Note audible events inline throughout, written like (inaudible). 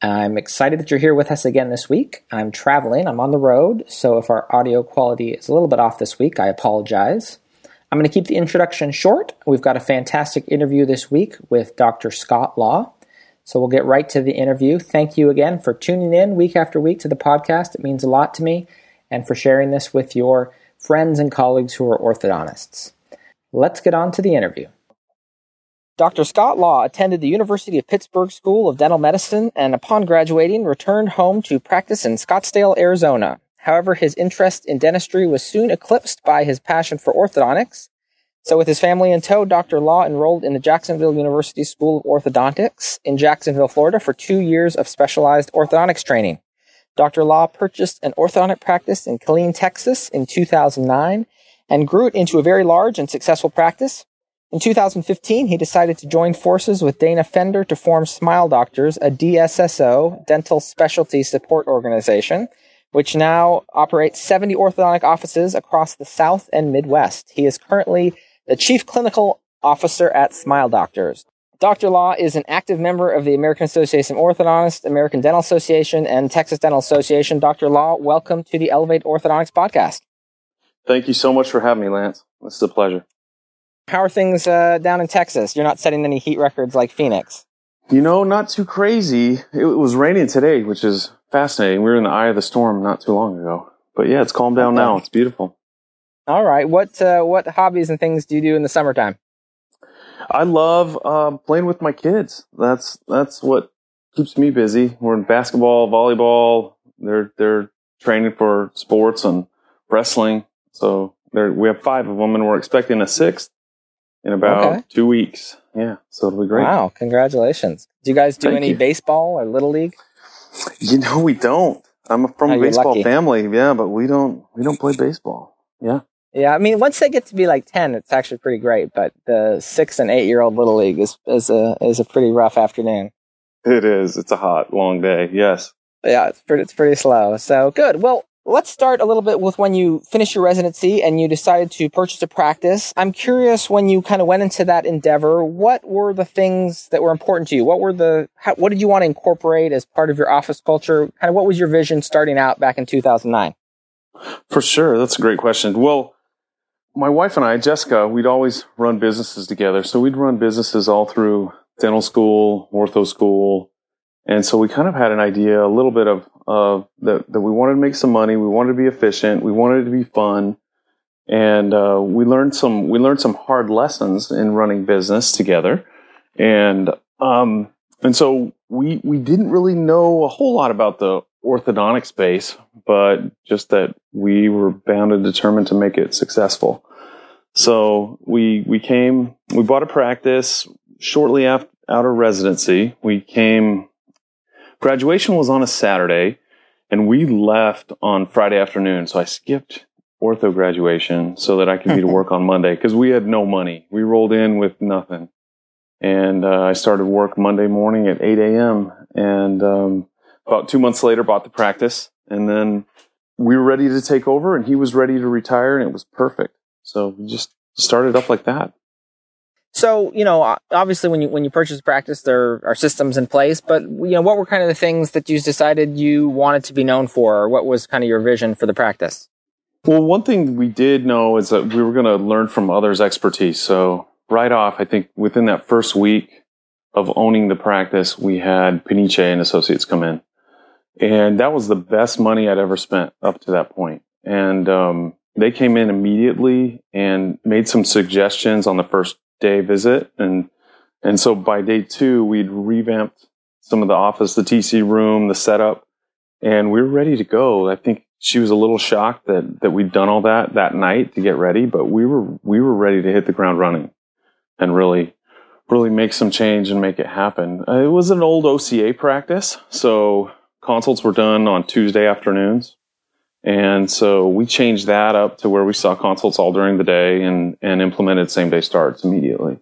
I'm excited that you're here with us again this week. I'm traveling, I'm on the road, so if our audio quality is a little bit off this week, I apologize. I'm going to keep the introduction short. We've got a fantastic interview this week with Dr. Scott Law. So we'll get right to the interview. Thank you again for tuning in week after week to the podcast. It means a lot to me, and for sharing this with your friends and colleagues who are orthodontists. Let's get on to the interview. Dr. Scott Law attended the University of Pittsburgh School of Dental Medicine and upon graduating returned home to practice in Scottsdale, Arizona. However, his interest in dentistry was soon eclipsed by his passion for orthodontics. So with his family in tow, Dr. Law enrolled in the Jacksonville University School of Orthodontics in Jacksonville, Florida for two years of specialized orthodontics training. Dr. Law purchased an orthodontic practice in Killeen, Texas in 2009 and grew it into a very large and successful practice. In 2015, he decided to join forces with Dana Fender to form Smile Doctors, a DSSO, dental specialty support organization, which now operates 70 orthodontic offices across the South and Midwest. He is currently the Chief Clinical Officer at Smile Doctors. Dr. Law is an active member of the American Association of Orthodontists, American Dental Association, and Texas Dental Association. Dr. Law, welcome to the Elevate Orthodontics podcast. Thank you so much for having me, Lance. This is a pleasure. How are things uh, down in Texas? You're not setting any heat records like Phoenix. You know, not too crazy. It was raining today, which is fascinating. We were in the eye of the storm not too long ago. But yeah, it's calmed down okay. now. It's beautiful. All right. What uh, what hobbies and things do you do in the summertime? I love uh, playing with my kids. That's that's what keeps me busy. We're in basketball, volleyball. They're they're training for sports and wrestling. So we have five of them, and we're expecting a sixth in about okay. two weeks. Yeah, so it'll be great. Wow, congratulations. Do you guys do Thank any you. baseball or little league? You know, we don't. I'm from oh, a baseball lucky. family, yeah, but we don't we don't play baseball. Yeah. Yeah, I mean, once they get to be like ten, it's actually pretty great. But the six and eight year old little league is is a is a pretty rough afternoon. It is. It's a hot, long day. Yes. Yeah, it's pretty it's pretty slow. So good. Well, Let's start a little bit with when you finished your residency and you decided to purchase a practice. I'm curious when you kind of went into that endeavor, what were the things that were important to you? What were the, how, what did you want to incorporate as part of your office culture? Kind of what was your vision starting out back in 2009? For sure. That's a great question. Well, my wife and I, Jessica, we'd always run businesses together. So we'd run businesses all through dental school, ortho school, and so we kind of had an idea, a little bit of, of that, that we wanted to make some money. We wanted to be efficient. We wanted to be fun. And, uh, we learned some, we learned some hard lessons in running business together. And, um, and so we, we didn't really know a whole lot about the orthodontic space, but just that we were bound and determined to make it successful. So we, we came, we bought a practice shortly after, out of residency. We came graduation was on a Saturday and we left on Friday afternoon. So I skipped ortho graduation so that I could be to (laughs) work on Monday because we had no money. We rolled in with nothing. And uh, I started work Monday morning at 8 a.m. And um, about two months later, bought the practice. And then we were ready to take over, and he was ready to retire, and it was perfect. So we just started up like that. So, you know, obviously when you, when you purchase practice, there are systems in place, but, you know, what were kind of the things that you decided you wanted to be known for, or what was kind of your vision for the practice? Well, one thing we did know is that we were going to learn from others' expertise. So right off, I think within that first week of owning the practice, we had Peniche and Associates come in. And that was the best money I'd ever spent up to that point. And, um, they came in immediately and made some suggestions on the first day visit. And, and so by day two, we'd revamped some of the office, the TC room, the setup, and we were ready to go. I think she was a little shocked that, that we'd done all that that night to get ready, but we were, we were ready to hit the ground running and really, really make some change and make it happen. Uh, it was an old OCA practice. So consults were done on Tuesday afternoons. And so we changed that up to where we saw consults all during the day and, and implemented same day starts immediately.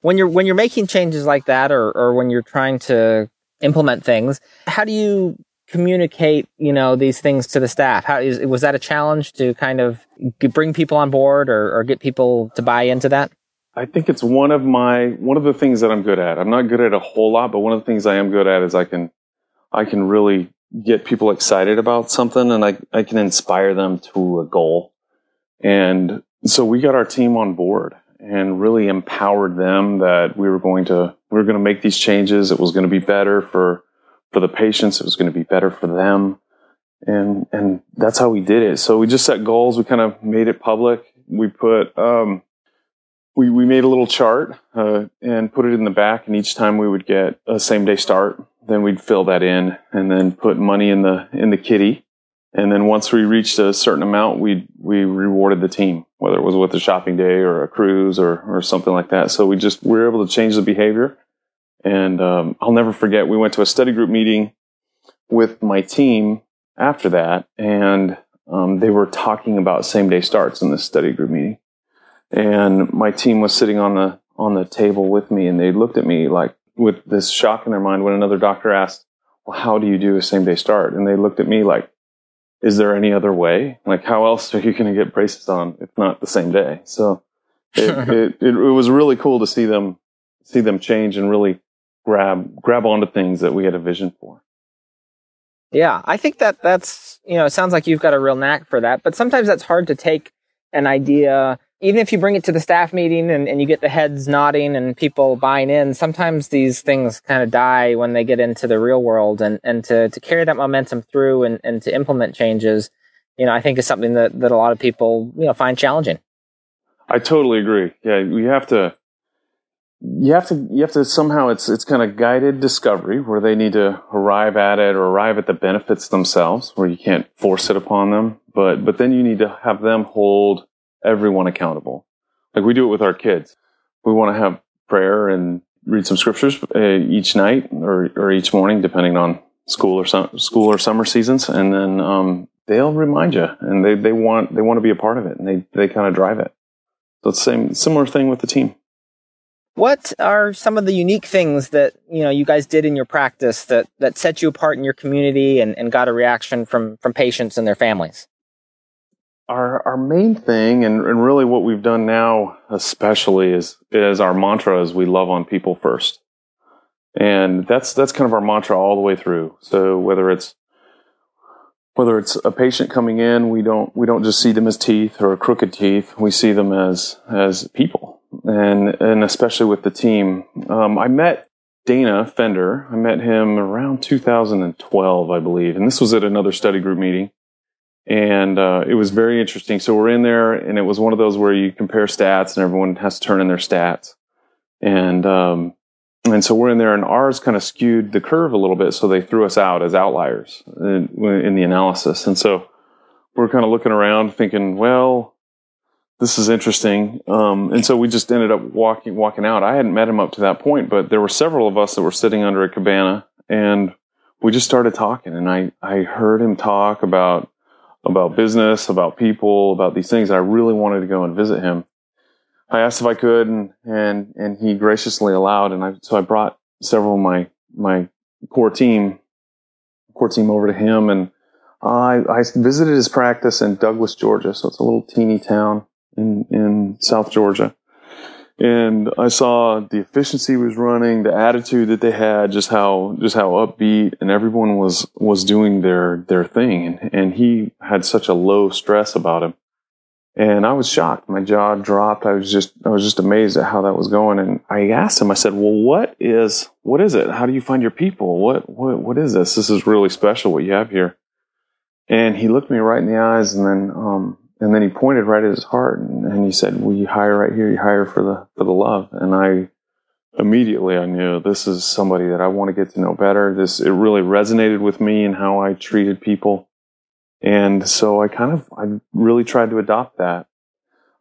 When you're when you're making changes like that or, or when you're trying to implement things, how do you communicate, you know, these things to the staff? How is was that a challenge to kind of bring people on board or, or get people to buy into that? I think it's one of my one of the things that I'm good at. I'm not good at a whole lot, but one of the things I am good at is I can I can really get people excited about something and I, I can inspire them to a goal. And so we got our team on board and really empowered them that we were going to we were going to make these changes. It was going to be better for for the patients. It was going to be better for them. And and that's how we did it. So we just set goals. We kind of made it public. We put um, we we made a little chart uh, and put it in the back. And each time we would get a same day start, then we'd fill that in and then put money in the in the kitty. And then once we reached a certain amount, we we rewarded the team, whether it was with a shopping day or a cruise or or something like that. So we just we were able to change the behavior. And um, I'll never forget, we went to a study group meeting with my team after that, and um, they were talking about same day starts in this study group meeting. And my team was sitting on the on the table with me, and they looked at me like with this shock in their mind when another doctor asked, "Well, how do you do a same day start?" And they looked at me like, "Is there any other way? Like, how else are you going to get braces on if not the same day?" So it, (laughs) it, it, it was really cool to see them see them change and really grab grab onto things that we had a vision for. Yeah, I think that that's you know it sounds like you've got a real knack for that, but sometimes that's hard to take an idea even if you bring it to the staff meeting and, and you get the heads nodding and people buying in, sometimes these things kind of die when they get into the real world and, and to, to carry that momentum through and, and to implement changes, you know, I think is something that, that a lot of people, you know, find challenging. I totally agree. Yeah, you have to you have to you have to somehow it's it's kind of guided discovery where they need to arrive at it or arrive at the benefits themselves where you can't force it upon them but but then you need to have them hold everyone accountable. Like we do it with our kids. We want to have prayer and read some scriptures uh, each night or, or each morning, depending on school or school or summer seasons, and then um, they'll remind you, and they, they want they want to be a part of it, and they they kind of drive it. So it's same similar thing with the team. What are some of the unique things that you know you guys did in your practice that that set you apart in your community and, and got a reaction from from patients and their families? Our our main thing and, and really what we've done now especially is is our mantra is we love on people first. And that's that's kind of our mantra all the way through. So whether it's whether it's a patient coming in we don't we don't just see them as teeth or crooked teeth. We see them as as people. And and especially with the team. Um, i met dana fender. I met him around 2012 i believe. And this was at another study group meeting and uh, it was very interesting. So we're in there, and it was one of those where you compare stats, and everyone has to turn in their stats, and um, and so we're in there, and ours kind of skewed the curve a little bit, so they threw us out as outliers in, in the analysis, and so we're kind of looking around, thinking, well, this is interesting, um, and so we just ended up walking walking out. I hadn't met him up to that point, but there were several of us that were sitting under a cabana, and we just started talking, and I I heard him talk about about business, about people, about these things. I really wanted to go and visit him. I asked if I could, and and and he graciously allowed. And I so I brought several of my my core team core team over to him, and I I visited his practice in Douglas, Georgia. So it's a little teeny town in in South Georgia and I saw the efficiency was running, the attitude that they had, just how just how upbeat, and everyone was was doing their their thing, and, and he had such a low stress about him, and I was shocked. My jaw dropped. I was just I was just amazed at how that was going, and I asked him. I said, "Well, what is what is it? How do you find your people? What what what is this? This is really special. What you have here." And he looked me right in the eyes, and then um, and then he pointed right at his heart and, and he said, "Well, you hire right here. You hire for the for the love." And I immediately I knew this is somebody that I want to get to know better. This it really resonated with me and how I treated people, and so I kind of I really tried to adopt that.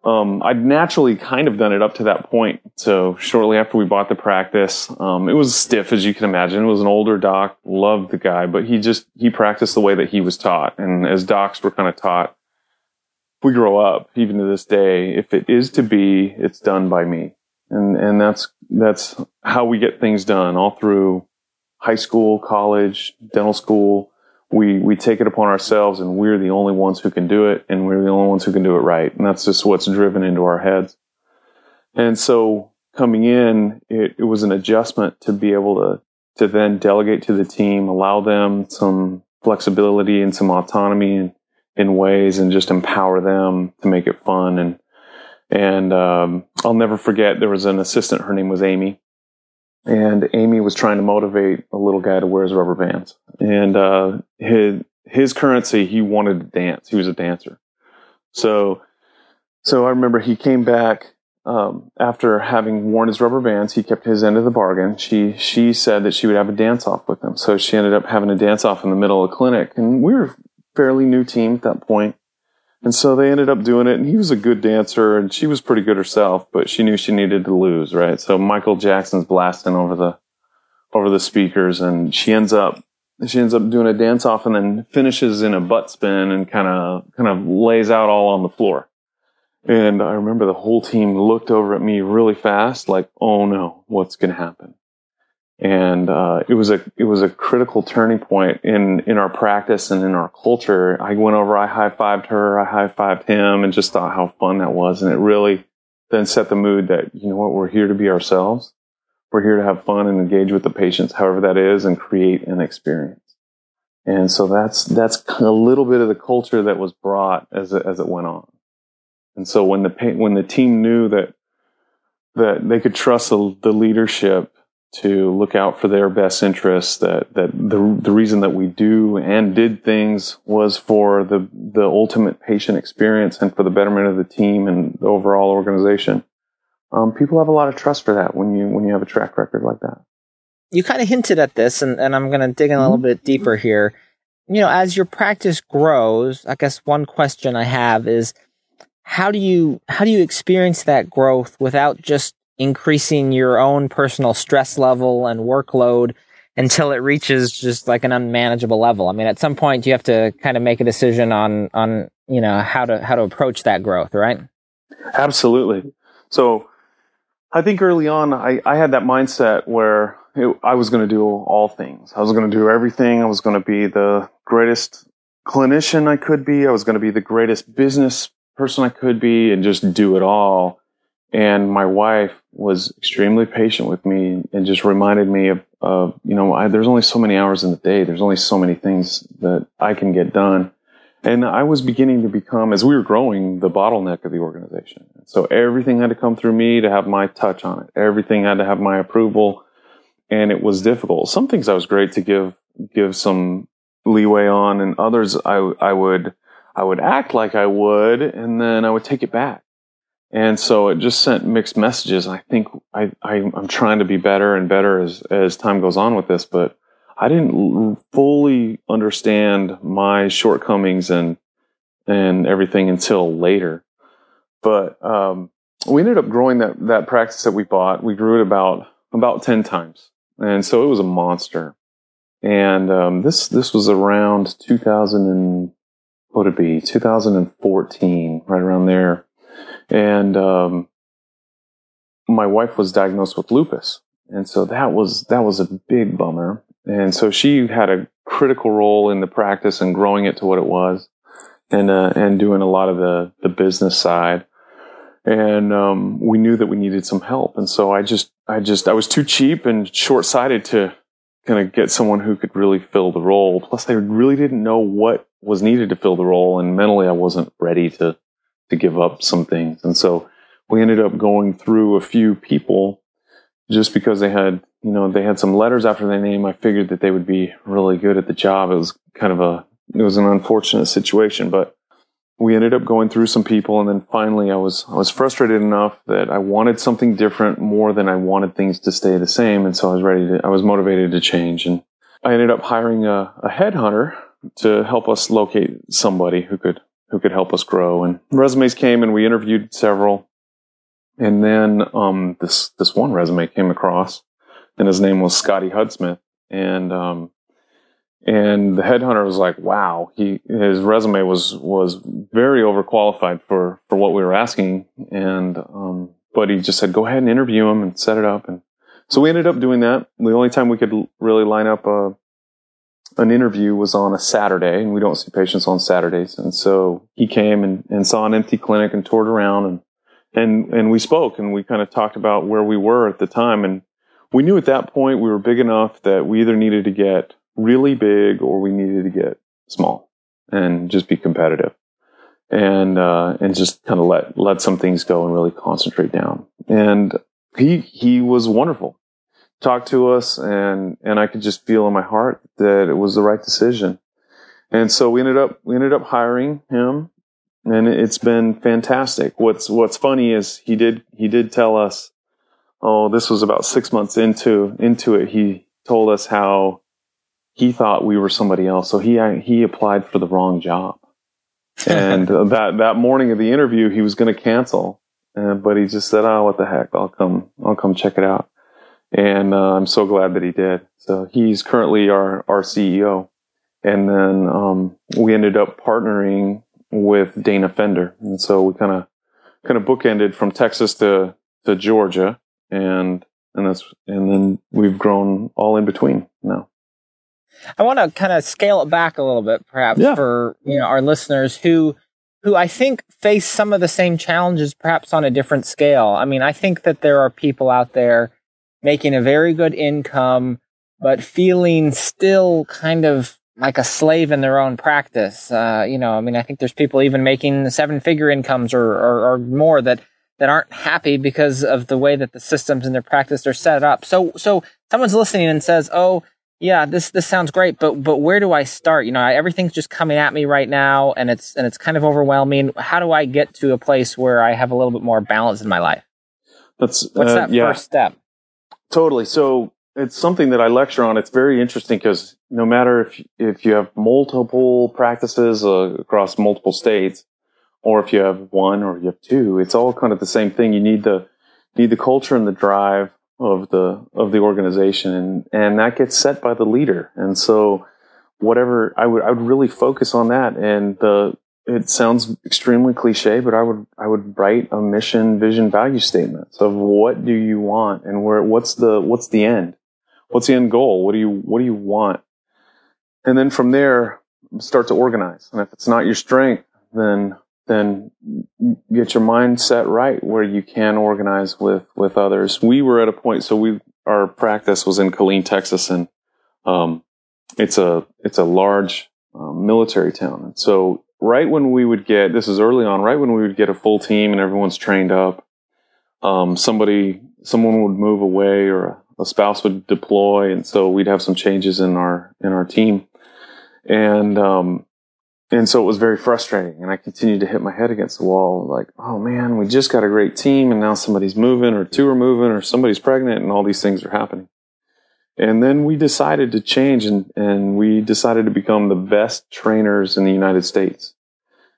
um, I'd naturally kind of done it up to that point. So shortly after we bought the practice, um, it was stiff as you can imagine. It was an older doc, loved the guy, but he just he practiced the way that he was taught, and as docs were kind of taught. We grow up, even to this day. If it is to be, it's done by me, and and that's that's how we get things done all through high school, college, dental school. We we take it upon ourselves and we're the only ones who can do it and we're the only ones who can do it right. And that's just what's driven into our heads. And so coming in it, it was an adjustment to be able to to then delegate to the team allow them some flexibility and some autonomy in, in ways and just empower them to make it fun and and um, I'll never forget there was an assistant her name was Amy and Amy was trying to motivate a little guy to wear his rubber bands. And uh, his his currency, he wanted to dance. He was a dancer. So, so I remember he came back um, after having worn his rubber bands. He kept his end of the bargain. She she said that she would have a dance off with him. So she ended up having a dance off in the middle of the clinic, and we were fairly new team at that point. And so they ended up doing it, and he was a good dancer, and she was pretty good herself, but she knew she needed to lose, right? So Michael Jackson's blasting over the over the speakers, and she ends up she ends up doing a dance off, and then finishes in a butt spin, and kind of kind of lays out all on the floor. And I remember the whole team looked over at me really fast, like, "Oh no, what's going to happen?" And uh, it was a it was a critical turning point in in our practice and in our culture. I went over, I high fived her, I high fived him, and just thought how fun that was, and it really then set the mood that you know what we're here to be ourselves. We're here to have fun and engage with the patients, however that is, and create an experience. And so that's that's a little bit of the culture that was brought as it, as it went on. And so when the when the team knew that that they could trust the, the leadership to look out for their best interests that that the the reason that we do and did things was for the the ultimate patient experience and for the betterment of the team and the overall organization. Um, people have a lot of trust for that when you when you have a track record like that. You kind of hinted at this and, and i'm going to dig in a little mm-hmm. bit deeper here. You know as your practice grows i guess one question i have is how do you how do you experience that growth without just increasing your own personal stress level and workload until it reaches just like an unmanageable level. I mean, at some point you have to kind of make a decision on on you know how to how to approach that growth, right? Absolutely. So I think early on I, I had that mindset where it, I was going to do all things. I was going to do everything. I was going to be the greatest clinician I could be. I was going to be the greatest business person I could be and just do it all. And my wife was extremely patient with me and just reminded me of, of you know, I, there's only so many hours in the day. There's only so many things that I can get done. And I was beginning to become, as we were growing, the bottleneck of the organization. So everything had to come through me to have my touch on it. Everything had to have my approval. And it was difficult. Some things I was great to give, give some leeway on and others I, I would, I would act like I would and then I would take it back and so it just sent mixed messages. I think I, I am trying to be better and better as as time goes on with this, but I didn't fully understand my shortcomings and and everything until later. But um, we ended up growing that that practice that we bought. We grew it about about ten times, and so it was a monster. And um, this this was around 2000 and what would it be 2014, right around there and um, my wife was diagnosed with lupus, and so that was that was a big bummer. And so she had a critical role in the practice and growing it to what it was, and uh, and doing a lot of the the business side. And um, we knew that we needed some help, and so I just I just I was too cheap and short sighted to kind of get someone who could really fill the role. Plus, I really didn't know what was needed to fill the role, and mentally I wasn't ready to to give up some things. And so we ended up going through a few people just because they had, you know, they had some letters after their name. I figured that they would be really good at the job. It was kind of a, it was an unfortunate situation, but we ended up going through some people. And then finally I was, I was frustrated enough that I wanted something different more than I wanted things to stay the same. And so I was ready to, I was motivated to change. And I ended up hiring a, a headhunter to help us locate somebody who could who could help us grow. And resumes came, and we interviewed several. And then um, this this one resume came across, and his name was Scotty Hudsmith, and um, and the headhunter was like, "Wow, he his resume was was very overqualified for for what we were asking." And um, but he just said, "Go ahead and interview him and set it up." And so we ended up doing that. The only time we could really line up a an interview was on a Saturday, and we don't see patients on Saturdays. And so he came and, and saw an empty clinic and toured around and and and we spoke and we kind of talked about where we were at the time. And we knew at that point we were big enough that we either needed to get really big or we needed to get small and just be competitive. And uh, and just kind of let let some things go and really concentrate down. And he he was wonderful talked to us and and I could just feel in my heart that it was the right decision. And so we ended up we ended up hiring him and it's been fantastic. What's what's funny is he did he did tell us oh this was about 6 months into into it he told us how he thought we were somebody else so he he applied for the wrong job. (laughs) and that that morning of the interview he was going to cancel uh, but he just said oh what the heck I'll come I'll come check it out and uh, I'm so glad that he did. So he's currently our our CEO, and then um, we ended up partnering with Dana Fender, and so we kind of kind of bookended from Texas to to Georgia, and and that's and then we've grown all in between now. I want to kind of scale it back a little bit, perhaps yeah. for you know our listeners who who I think face some of the same challenges, perhaps on a different scale. I mean, I think that there are people out there making a very good income, but feeling still kind of like a slave in their own practice. Uh, you know, I mean, I think there's people even making seven figure incomes or, or, or, more that, that aren't happy because of the way that the systems in their practice are set up. So, so someone's listening and says, Oh, yeah, this, this sounds great, but, but where do I start? You know, I, everything's just coming at me right now and it's, and it's kind of overwhelming. How do I get to a place where I have a little bit more balance in my life? That's, what's uh, that yeah. first step? Totally. So it's something that I lecture on. It's very interesting because no matter if if you have multiple practices uh, across multiple states, or if you have one or you have two, it's all kind of the same thing. You need the need the culture and the drive of the of the organization, and and that gets set by the leader. And so, whatever I would I would really focus on that. And the it sounds extremely cliche, but I would I would write a mission, vision, value statement of what do you want and where what's the what's the end, what's the end goal, what do you what do you want, and then from there start to organize. And if it's not your strength, then then get your mindset right where you can organize with with others. We were at a point, so we our practice was in Killeen, Texas, and um, it's a it's a large um, military town, and so right when we would get this is early on, right when we would get a full team and everyone's trained up, um, somebody someone would move away or a spouse would deploy, and so we'd have some changes in our in our team, and um, and so it was very frustrating. And I continued to hit my head against the wall, like, oh man, we just got a great team, and now somebody's moving, or two are moving, or somebody's pregnant, and all these things are happening. And then we decided to change and, and we decided to become the best trainers in the United States.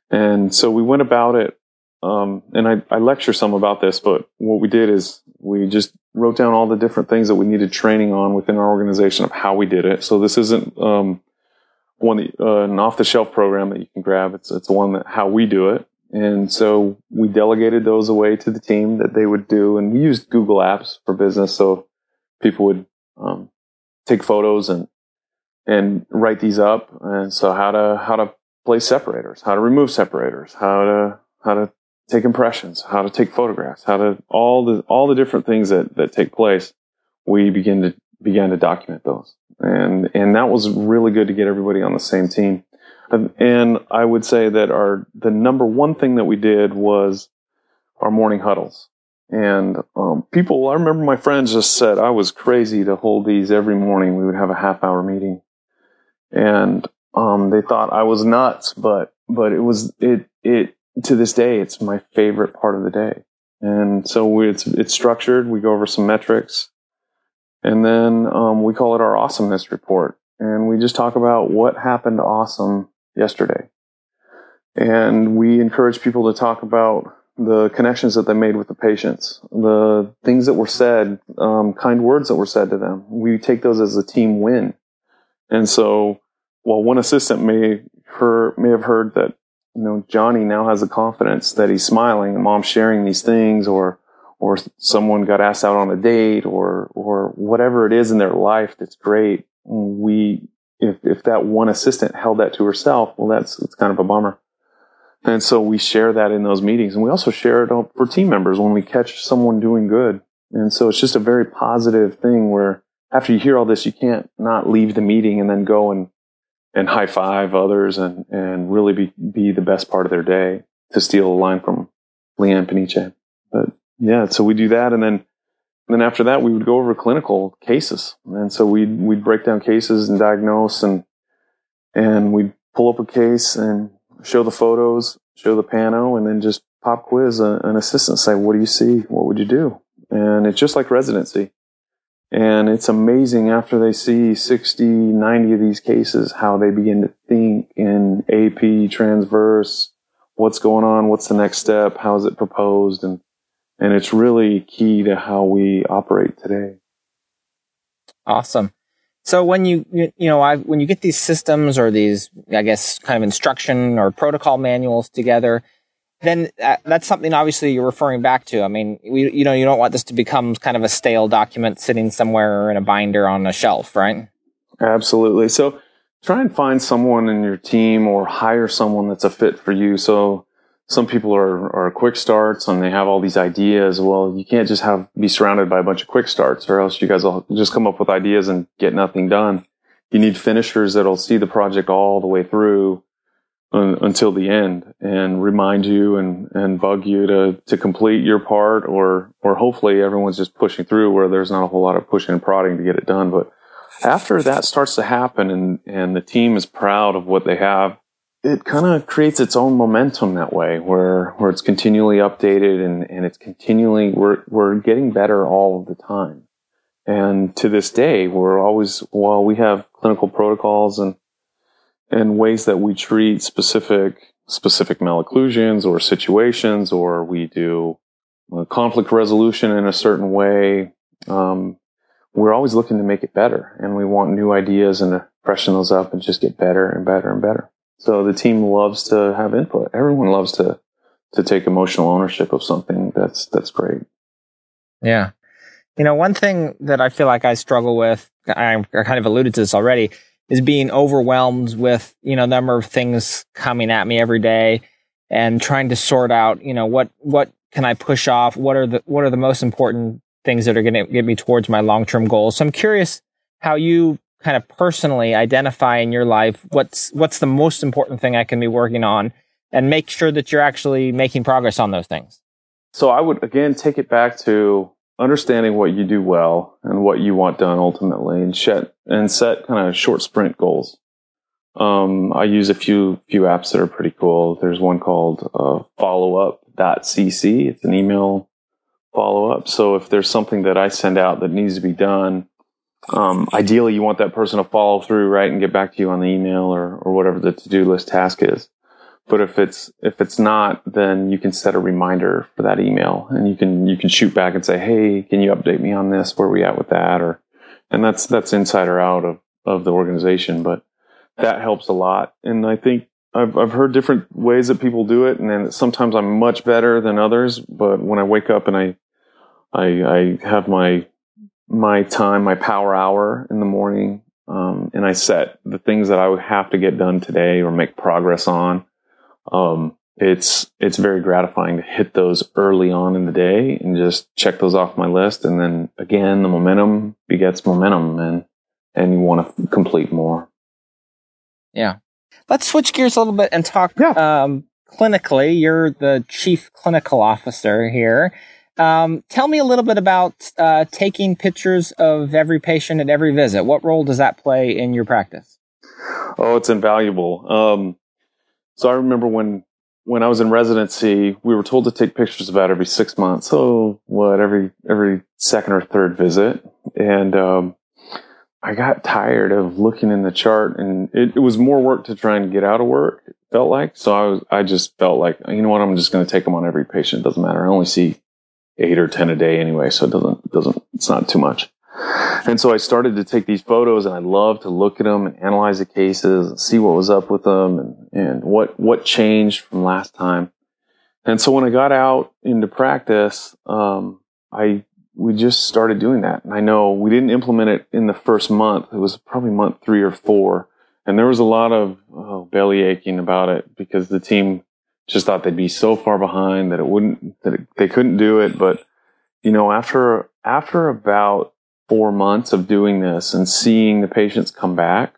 And so we went about it. Um, and I, I lecture some about this, but what we did is we just wrote down all the different things that we needed training on within our organization of how we did it. So this isn't, um, one, uh, an off the shelf program that you can grab. It's, it's one that how we do it. And so we delegated those away to the team that they would do. And we used Google Apps for business. So people would um, take photos and and write these up. And so how to how to place separators, how to remove separators, how to how to take impressions, how to take photographs, how to all the all the different things that that take place. We begin to began to document those, and and that was really good to get everybody on the same team. And I would say that our the number one thing that we did was our morning huddles. And um, people, I remember my friends just said I was crazy to hold these every morning. We would have a half hour meeting, and um, they thought I was nuts. But but it was it it to this day it's my favorite part of the day. And so we, it's it's structured. We go over some metrics, and then um, we call it our awesomeness report. And we just talk about what happened awesome yesterday. And we encourage people to talk about the connections that they made with the patients, the things that were said, um, kind words that were said to them. We take those as a team win. And so, while one assistant may her may have heard that you know Johnny now has the confidence that he's smiling, and mom's sharing these things, or or someone got asked out on a date, or or whatever it is in their life that's great. We if if that one assistant held that to herself, well, that's it's kind of a bummer. And so we share that in those meetings. And we also share it uh, for team members when we catch someone doing good. And so it's just a very positive thing where after you hear all this, you can't not leave the meeting and then go and, and high five others and, and really be, be the best part of their day to steal a line from Leanne Peniche. But yeah, so we do that. And then, and then after that, we would go over clinical cases. And so we'd, we'd break down cases and diagnose and, and we'd pull up a case and show the photos, show the pano, and then just pop quiz an assistant, say, what do you see? What would you do? And it's just like residency. And it's amazing after they see 60, 90 of these cases, how they begin to think in AP, transverse, what's going on, what's the next step, how is it proposed, and and it's really key to how we operate today. Awesome. So when you you, know I, when you get these systems or these I guess kind of instruction or protocol manuals together, then uh, that's something obviously you're referring back to. I mean, we, you know, you don't want this to become kind of a stale document sitting somewhere in a binder on a shelf, right? Absolutely. So try and find someone in your team or hire someone that's a fit for you. So some people are, are quick starts and they have all these ideas. Well, you can't just have be surrounded by a bunch of quick starts or else you guys will just come up with ideas and get nothing done. You need finishers that'll see the project all the way through uh, until the end and remind you and, and bug you to, to complete your part or, or hopefully everyone's just pushing through where there's not a whole lot of pushing and prodding to get it done. But after that starts to happen and, and the team is proud of what they have it kind of creates its own momentum that way where where it's continually updated and, and it's continually we're we're getting better all the time. And to this day, we're always while we have clinical protocols and and ways that we treat specific specific malocclusions or situations, or we do conflict resolution in a certain way. Um, we're always looking to make it better, and we want new ideas and to freshen those up and just get better and better and better. So the team loves to have input. Everyone loves to to take emotional ownership of something. That's that's great. Yeah. You know, one thing that I feel like I struggle with, I, kind of alluded to this already, is being overwhelmed with, you know, number of things coming at me every day and trying to sort out, you know, what, what can I push off? What are the, what are the most important things that are going to get me towards my long-term goals? So I'm curious how you kind of personally identify in your life what's what's the most important thing I can be working on and make sure that you're actually making progress on those things. So I would again take it back to understanding what you do well and what you want done ultimately and set and set kind of short sprint goals. Um, I use a few few apps that are pretty cool. There's one called uh, followup.cc. It's an email follow up. So if there's something that I send out that needs to be done, um, ideally, you want that person to follow through, right, and get back to you on the email or, or whatever the to-do list task is. But if it's if it's not, then you can set a reminder for that email, and you can you can shoot back and say, "Hey, can you update me on this? Where are we at with that?" Or, and that's that's inside or out of of the organization, but that helps a lot. And I think I've I've heard different ways that people do it, and then sometimes I'm much better than others. But when I wake up and I I, I have my my time, my power hour in the morning, um, and I set the things that I would have to get done today or make progress on. Um, it's it's very gratifying to hit those early on in the day and just check those off my list, and then again, the momentum begets momentum, and and you want to complete more. Yeah, let's switch gears a little bit and talk yeah. um, clinically. You're the chief clinical officer here. Um, tell me a little bit about uh, taking pictures of every patient at every visit. What role does that play in your practice? Oh, it's invaluable. Um, so I remember when when I was in residency, we were told to take pictures about every six months. So what? Every every second or third visit, and um, I got tired of looking in the chart, and it, it was more work to try and get out of work felt like. So I was, I just felt like, you know what, I'm just going to take them on every patient. It doesn't matter. I only see eight or 10 a day anyway. So it doesn't, it doesn't, it's not too much. And so I started to take these photos and I love to look at them and analyze the cases and see what was up with them and, and what, what changed from last time. And so when I got out into practice, um, I, we just started doing that. And I know we didn't implement it in the first month. It was probably month three or four. And there was a lot of oh, belly aching about it because the team just thought they'd be so far behind that it wouldn't, that it, they couldn't do it. But, you know, after, after about four months of doing this and seeing the patients come back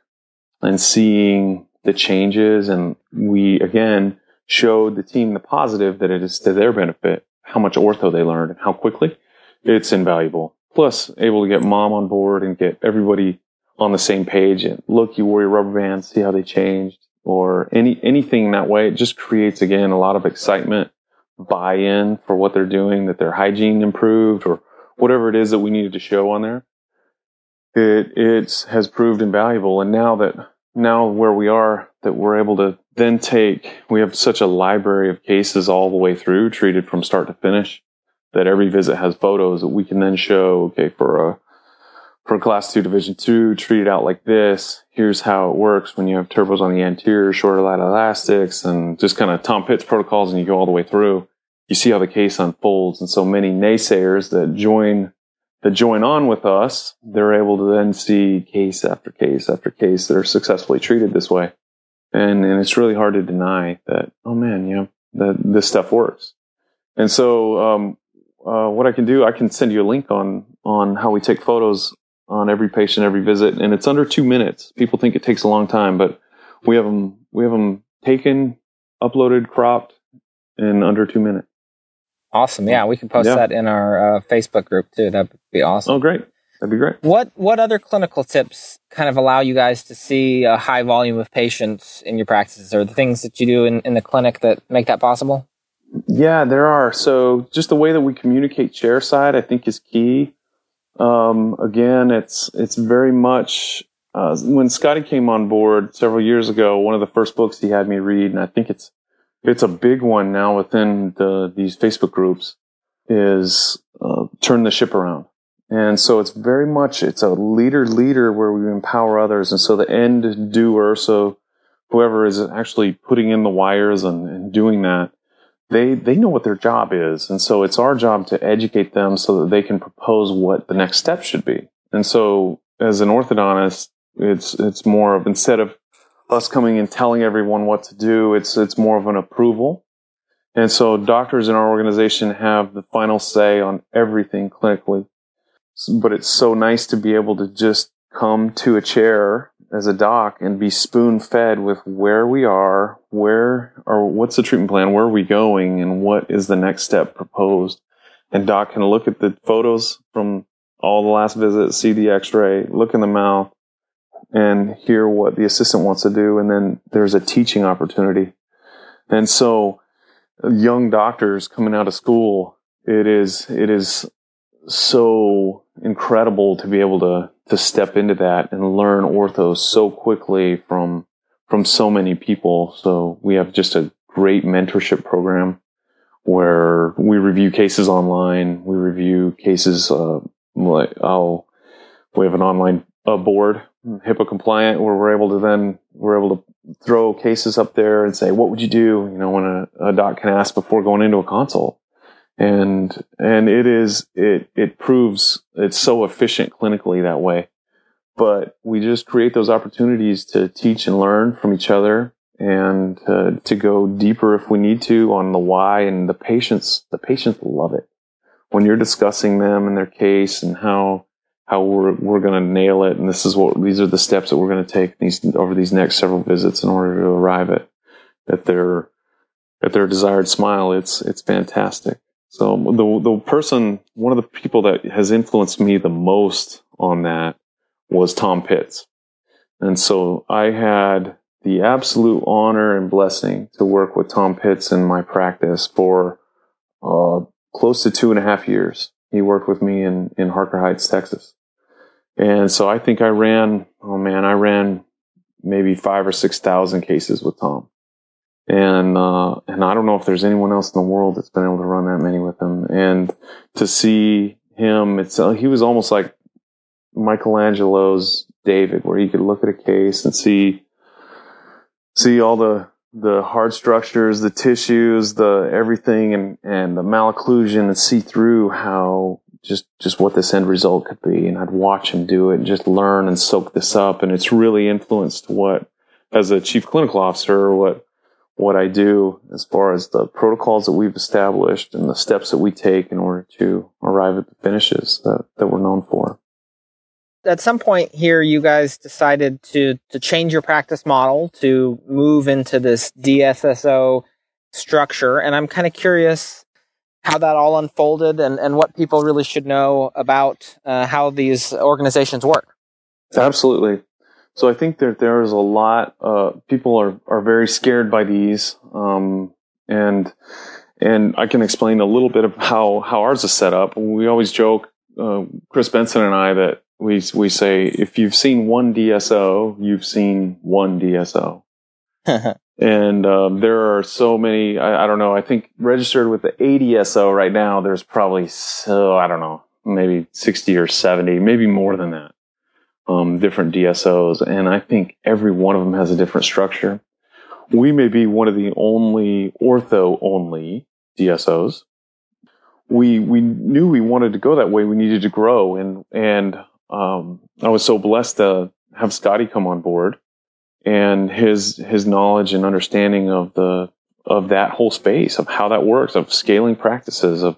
and seeing the changes. And we, again, showed the team the positive that it is to their benefit, how much ortho they learned and how quickly it's invaluable. Plus, able to get mom on board and get everybody on the same page and look, you wore your rubber bands, see how they changed or any, anything that way. It just creates again a lot of excitement, buy in for what they're doing, that their hygiene improved or whatever it is that we needed to show on there, it it has proved invaluable. And now that now where we are, that we're able to then take, we have such a library of cases all the way through, treated from start to finish, that every visit has photos that we can then show. Okay, for a for class two division two, treat it out like this. Here's how it works when you have turbos on the anterior, shorter lat elastics, and just kind of Tom Pitts protocols, and you go all the way through you see how the case unfolds. And so many naysayers that join that join on with us, they're able to then see case after case after case that are successfully treated this way. And, and it's really hard to deny that, oh man, you know, that this stuff works. And so, um, uh, what I can do, I can send you a link on, on how we take photos on every patient, every visit. And it's under two minutes. People think it takes a long time, but we have them, we have them taken, uploaded, cropped in under two minutes. Awesome. Yeah, we can post yeah. that in our uh, Facebook group too. That'd be awesome. Oh, great. That'd be great. What What other clinical tips kind of allow you guys to see a high volume of patients in your practices, or the things that you do in, in the clinic that make that possible? Yeah, there are. So just the way that we communicate chair side, I think, is key. Um, again, it's it's very much uh, when Scotty came on board several years ago. One of the first books he had me read, and I think it's it's a big one now within the, these Facebook groups is uh, turn the ship around. And so it's very much, it's a leader leader where we empower others. And so the end doer, so whoever is actually putting in the wires and, and doing that, they, they know what their job is. And so it's our job to educate them so that they can propose what the next step should be. And so as an orthodontist, it's, it's more of instead of us coming and telling everyone what to do. It's it's more of an approval. And so doctors in our organization have the final say on everything clinically. But it's so nice to be able to just come to a chair as a doc and be spoon fed with where we are, where or what's the treatment plan, where are we going, and what is the next step proposed. And doc can look at the photos from all the last visits, see the x-ray, look in the mouth, and hear what the assistant wants to do. And then there's a teaching opportunity. And so young doctors coming out of school, it is, it is so incredible to be able to, to step into that and learn ortho so quickly from, from so many people. So we have just a great mentorship program where we review cases online. We review cases, uh, like, oh, we have an online uh, board HIPAA compliant where we're able to then we're able to throw cases up there and say, what would you do? You know, when a, a doc can ask before going into a consult. And, and it is, it, it proves it's so efficient clinically that way. But we just create those opportunities to teach and learn from each other and uh, to go deeper if we need to on the why and the patients, the patients love it when you're discussing them and their case and how how we're we're going to nail it, and this is what these are the steps that we're going to take these over these next several visits in order to arrive at at their at their desired smile. It's it's fantastic. So the the person, one of the people that has influenced me the most on that was Tom Pitts, and so I had the absolute honor and blessing to work with Tom Pitts in my practice for uh, close to two and a half years. He worked with me in, in Harker Heights, Texas. And so I think I ran, oh man, I ran maybe five or 6,000 cases with Tom. And uh, and I don't know if there's anyone else in the world that's been able to run that many with him. And to see him, it's uh, he was almost like Michelangelo's David, where he could look at a case and see see all the the hard structures, the tissues, the everything, and and the malocclusion, and see through how just just what this end result could be. And I'd watch him do it and just learn and soak this up. And it's really influenced what, as a chief clinical officer, what what I do as far as the protocols that we've established and the steps that we take in order to arrive at the finishes that, that we're known for. At some point here, you guys decided to, to change your practice model to move into this DSSO structure. And I'm kind of curious how that all unfolded and, and what people really should know about uh, how these organizations work. Absolutely. So I think that there is a lot. Uh, people are are very scared by these, um, and and I can explain a little bit of how how ours is set up. We always joke, uh, Chris Benson and I, that we we say if you've seen one DSO, you've seen one DSO. (laughs) and um, there are so many. I, I, don't know. I think registered with the ADSO right now, there's probably so I don't know, maybe sixty or seventy, maybe more than that um, different DSOs, and I think every one of them has a different structure. We may be one of the only ortho only DSOs. We we knew we wanted to go that way. We needed to grow, and and um, I was so blessed to have Scotty come on board, and his his knowledge and understanding of the of that whole space of how that works, of scaling practices, of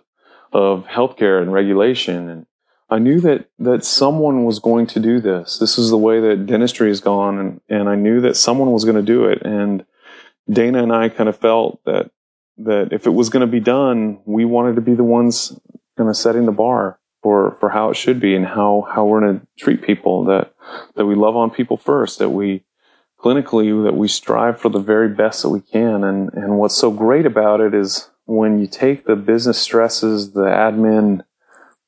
of healthcare and regulation, and I knew that that someone was going to do this. This is the way that dentistry has gone, and and I knew that someone was going to do it. And Dana and I kind of felt that that if it was going to be done, we wanted to be the ones kind of setting the bar for for how it should be and how how we're going to treat people. That that we love on people first. That we clinically that we strive for the very best that we can. And and what's so great about it is when you take the business stresses, the admin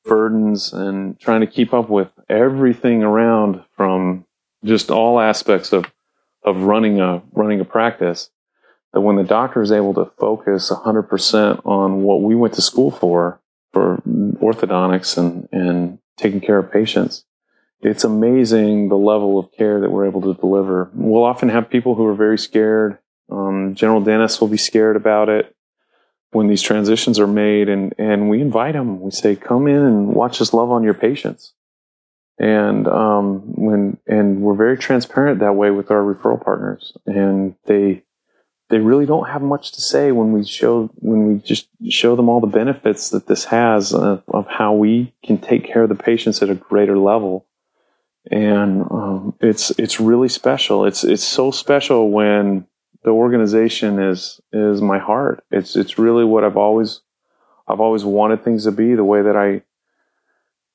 burdens and trying to keep up with everything around from just all aspects of of running a running a practice. That when the doctor is able to focus 100% on what we went to school for for orthodontics and and taking care of patients it's amazing the level of care that we're able to deliver. We'll often have people who are very scared. Um, general dentists will be scared about it when these transitions are made and, and we invite them, we say, come in and watch us love on your patients. And, um, when, and we're very transparent that way with our referral partners and they, they really don't have much to say when we show, when we just show them all the benefits that this has of, of how we can take care of the patients at a greater level. And, um, it's, it's really special. It's, it's so special when the organization is is my heart. It's it's really what I've always I've always wanted things to be the way that I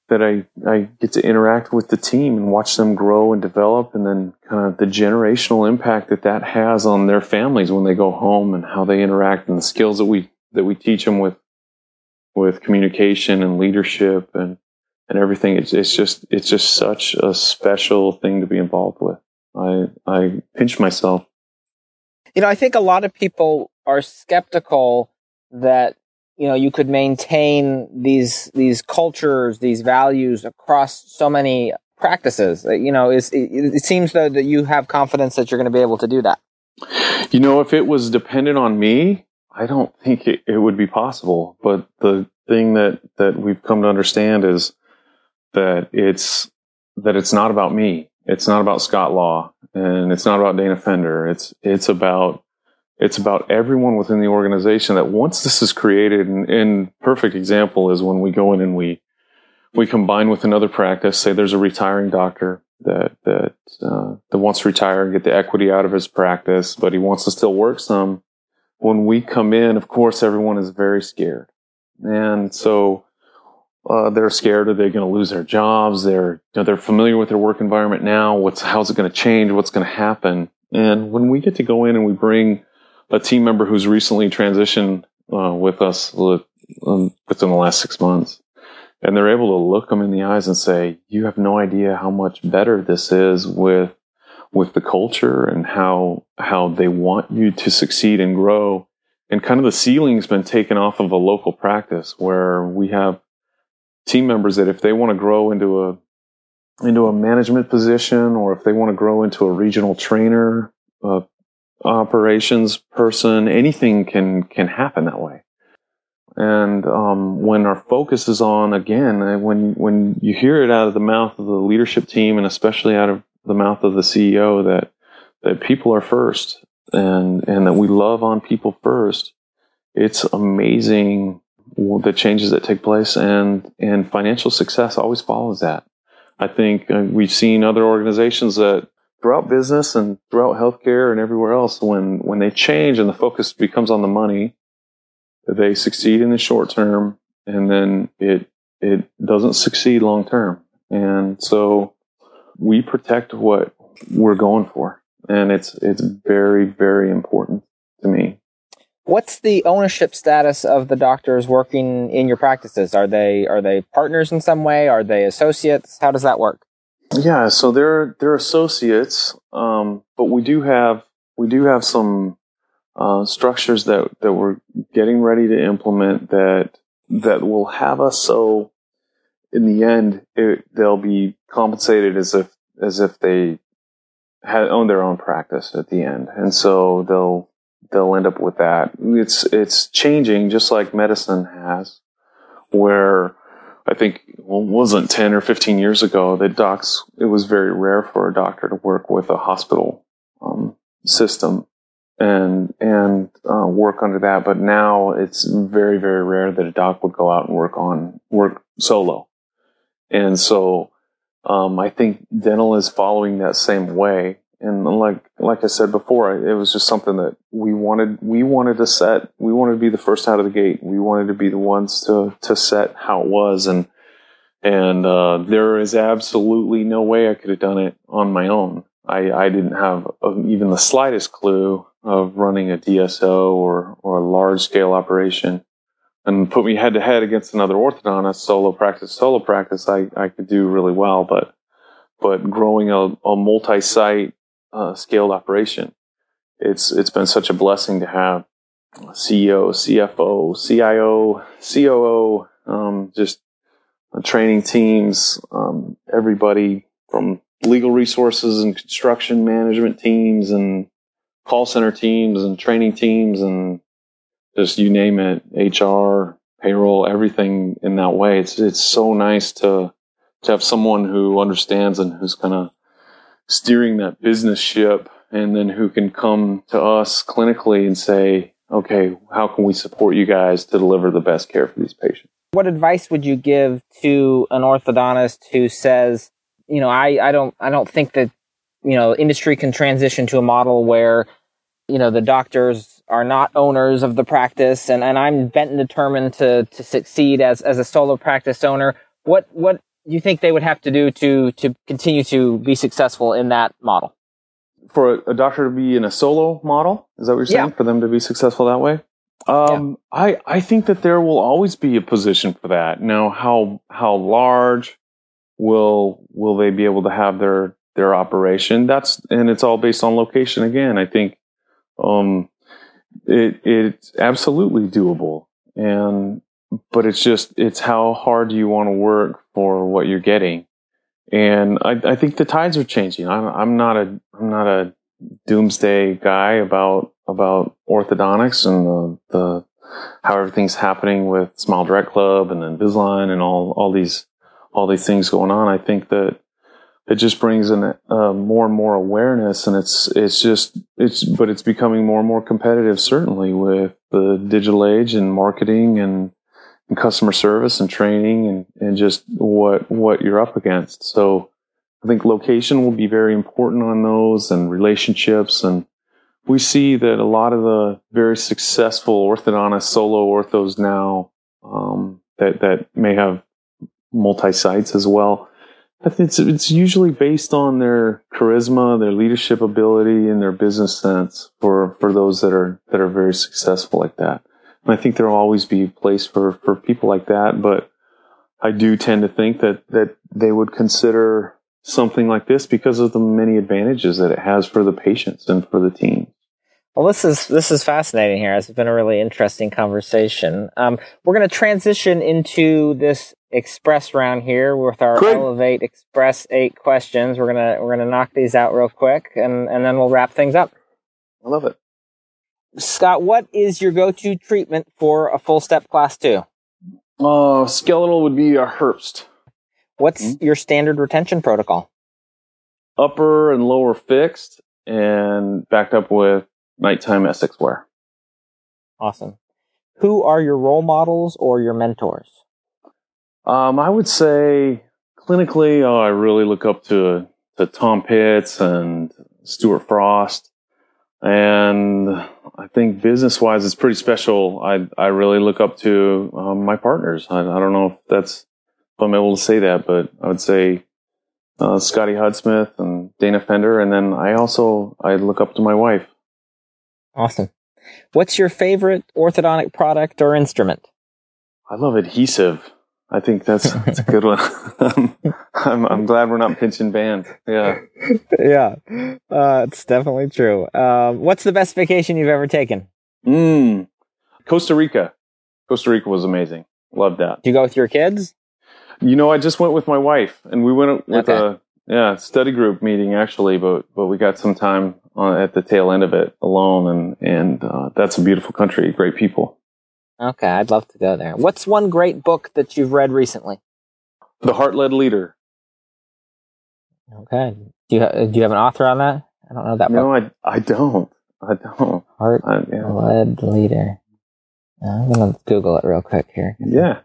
that I I get to interact with the team and watch them grow and develop, and then kind of the generational impact that that has on their families when they go home and how they interact and the skills that we that we teach them with with communication and leadership and and everything. It's it's just it's just such a special thing to be involved with. I I pinch myself you know, I think a lot of people are skeptical that you know you could maintain these these cultures, these values across so many practices. Uh, you know, it, it seems though that you have confidence that you're going to be able to do that. You know, if it was dependent on me, I don't think it, it would be possible. But the thing that that we've come to understand is that it's that it's not about me. It's not about Scott Law and it's not about Dana Fender. It's, it's about, it's about everyone within the organization that once this is created and, and perfect example is when we go in and we, we combine with another practice, say there's a retiring doctor that, that, uh, that wants to retire and get the equity out of his practice, but he wants to still work some. When we come in, of course, everyone is very scared. And so, uh, they're scared. Are they going to lose their jobs? They're you know, they're familiar with their work environment now. What's how's it going to change? What's going to happen? And when we get to go in and we bring a team member who's recently transitioned uh, with us um, within the last six months, and they're able to look them in the eyes and say, "You have no idea how much better this is with with the culture and how how they want you to succeed and grow. And kind of the ceiling's been taken off of a local practice where we have team members that if they want to grow into a into a management position or if they want to grow into a regional trainer, uh, operations person, anything can can happen that way. And um, when our focus is on again, when when you hear it out of the mouth of the leadership team, and especially out of the mouth of the CEO, that that people are first, and and that we love on people first, it's amazing the changes that take place, and and financial success always follows that. I think uh, we've seen other organizations that throughout business and throughout healthcare and everywhere else, when when they change and the focus becomes on the money, they succeed in the short term, and then it it doesn't succeed long term. And so we protect what we're going for, and it's it's very very important to me. What's the ownership status of the doctors working in your practices? Are they are they partners in some way? Are they associates? How does that work? Yeah, so they're they're associates, um, but we do have we do have some uh, structures that that we're getting ready to implement that that will have us so in the end it, they'll be compensated as if as if they had owned their own practice at the end, and so they'll they'll end up with that. It's it's changing just like medicine has, where I think well, wasn't ten or fifteen years ago that docs it was very rare for a doctor to work with a hospital um, system and and uh, work under that. But now it's very very rare that a doc would go out and work on work solo, and so um, I think dental is following that same way and like like I said before, it was just something that we wanted. We wanted to set. We wanted to be the first out of the gate. We wanted to be the ones to to set how it was, and and uh, there is absolutely no way I could have done it on my own. I I didn't have even the slightest clue of running a DSO or or a large scale operation, and put me head to head against another orthodontist, solo practice, solo practice. I I could do really well, but but growing a, a multi site uh, scaled operation. It's it's been such a blessing to have CEO, CFO, CIO, COO, um, just training teams, um, everybody from legal resources and construction management teams and call center teams and training teams and just you name it, HR, payroll, everything in that way. It's it's so nice to to have someone who understands and who's kind of steering that business ship and then who can come to us clinically and say, okay, how can we support you guys to deliver the best care for these patients? What advice would you give to an orthodontist who says, you know, I, I don't I don't think that, you know, industry can transition to a model where, you know, the doctors are not owners of the practice and, and I'm bent and determined to to succeed as, as a solo practice owner. What what you think they would have to do to to continue to be successful in that model? For a, a doctor to be in a solo model, is that what you're saying? Yeah. For them to be successful that way? Um, yeah. I I think that there will always be a position for that. Now, how how large will will they be able to have their their operation? That's and it's all based on location. Again, I think um, it it's absolutely doable, and but it's just it's how hard you want to work for what you're getting and I, I think the tides are changing I'm, I'm not a i'm not a doomsday guy about about orthodontics and the, the how everything's happening with Smile Direct Club and Invisalign and all all these all these things going on. I think that it just brings in uh, more and more awareness, and it's it's just it's but it's becoming more and more competitive. Certainly with the digital age and marketing and and customer service and training and, and just what what you're up against. So I think location will be very important on those and relationships and we see that a lot of the very successful orthodontist solo orthos now um, that that may have multi sites as well. It's it's usually based on their charisma, their leadership ability, and their business sense for for those that are that are very successful like that. I think there'll always be a place for, for people like that, but I do tend to think that, that they would consider something like this because of the many advantages that it has for the patients and for the team. Well, this is this is fascinating here. It's been a really interesting conversation. Um, we're going to transition into this express round here with our Good. Elevate Express eight questions. We're gonna we're gonna knock these out real quick, and and then we'll wrap things up. I love it. Scott, what is your go-to treatment for a full step class two? Uh, skeletal would be a Herbst. What's mm-hmm. your standard retention protocol? Upper and lower fixed, and backed up with nighttime Essix wear. Awesome. Who are your role models or your mentors? Um, I would say clinically, oh, I really look up to to Tom Pitts and Stuart Frost, and I think business wise, it's pretty special. I I really look up to um, my partners. I, I don't know if that's if I'm able to say that, but I would say uh, Scotty Hudsmith and Dana Fender, and then I also I look up to my wife. Awesome. What's your favorite orthodontic product or instrument? I love adhesive. I think that's that's a good one. (laughs) I'm I'm glad we're not pinching bands. Yeah, yeah, uh, it's definitely true. Uh, what's the best vacation you've ever taken? Mm, Costa Rica. Costa Rica was amazing. Loved that. Did you go with your kids? You know, I just went with my wife, and we went with okay. a yeah study group meeting actually, but but we got some time uh, at the tail end of it alone, and and uh, that's a beautiful country, great people. Okay, I'd love to go there. What's one great book that you've read recently? The Heart Led Leader. Okay. Do you ha- do you have an author on that? I don't know that. No, book. I I don't. I don't. Heart yeah. Led Leader. I'm gonna Google it real quick here. Yeah.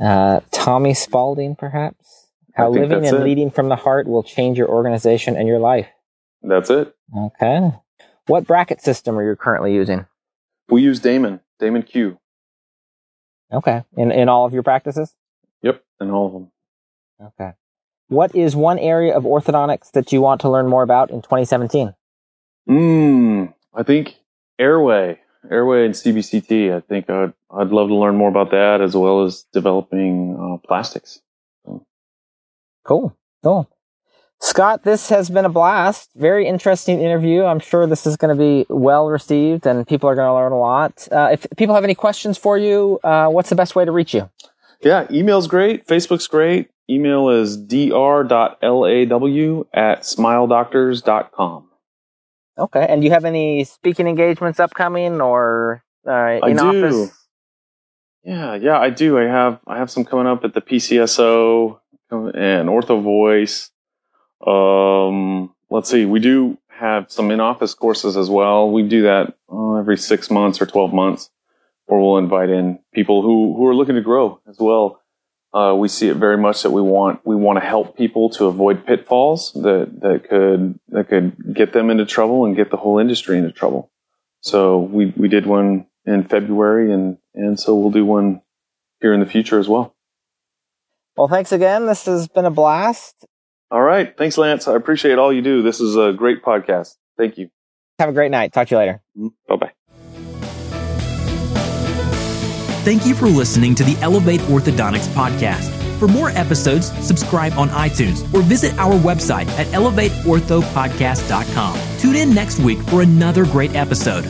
Uh, Tommy Spaulding, perhaps. How living and it. leading from the heart will change your organization and your life. That's it. Okay. What bracket system are you currently using? We use Damon. Damon Q. Okay. In in all of your practices? Yep, in all of them. Okay. What is one area of orthodontics that you want to learn more about in 2017? Hmm. I think airway, airway and CBCT. I think I'd I'd love to learn more about that as well as developing uh, plastics. Cool. Cool. Scott, this has been a blast. Very interesting interview. I'm sure this is going to be well received and people are going to learn a lot. Uh, if people have any questions for you, uh, what's the best way to reach you? Yeah, email's great. Facebook's great. Email is dr.law at smiledoctors.com. Okay. And do you have any speaking engagements upcoming or uh, in I do. office? Yeah, yeah, I do. I have I have some coming up at the PCSO and Ortho Voice um, let's see, we do have some in-office courses as well. We do that uh, every six months or 12 months, or we'll invite in people who, who are looking to grow as well. Uh, we see it very much that we want we want to help people to avoid pitfalls that that could that could get them into trouble and get the whole industry into trouble. So we we did one in February and and so we'll do one here in the future as well. Well, thanks again. This has been a blast. All right. Thanks, Lance. I appreciate all you do. This is a great podcast. Thank you. Have a great night. Talk to you later. Mm-hmm. Bye bye. Thank you for listening to the Elevate Orthodontics podcast. For more episodes, subscribe on iTunes or visit our website at elevateorthopodcast.com. Tune in next week for another great episode.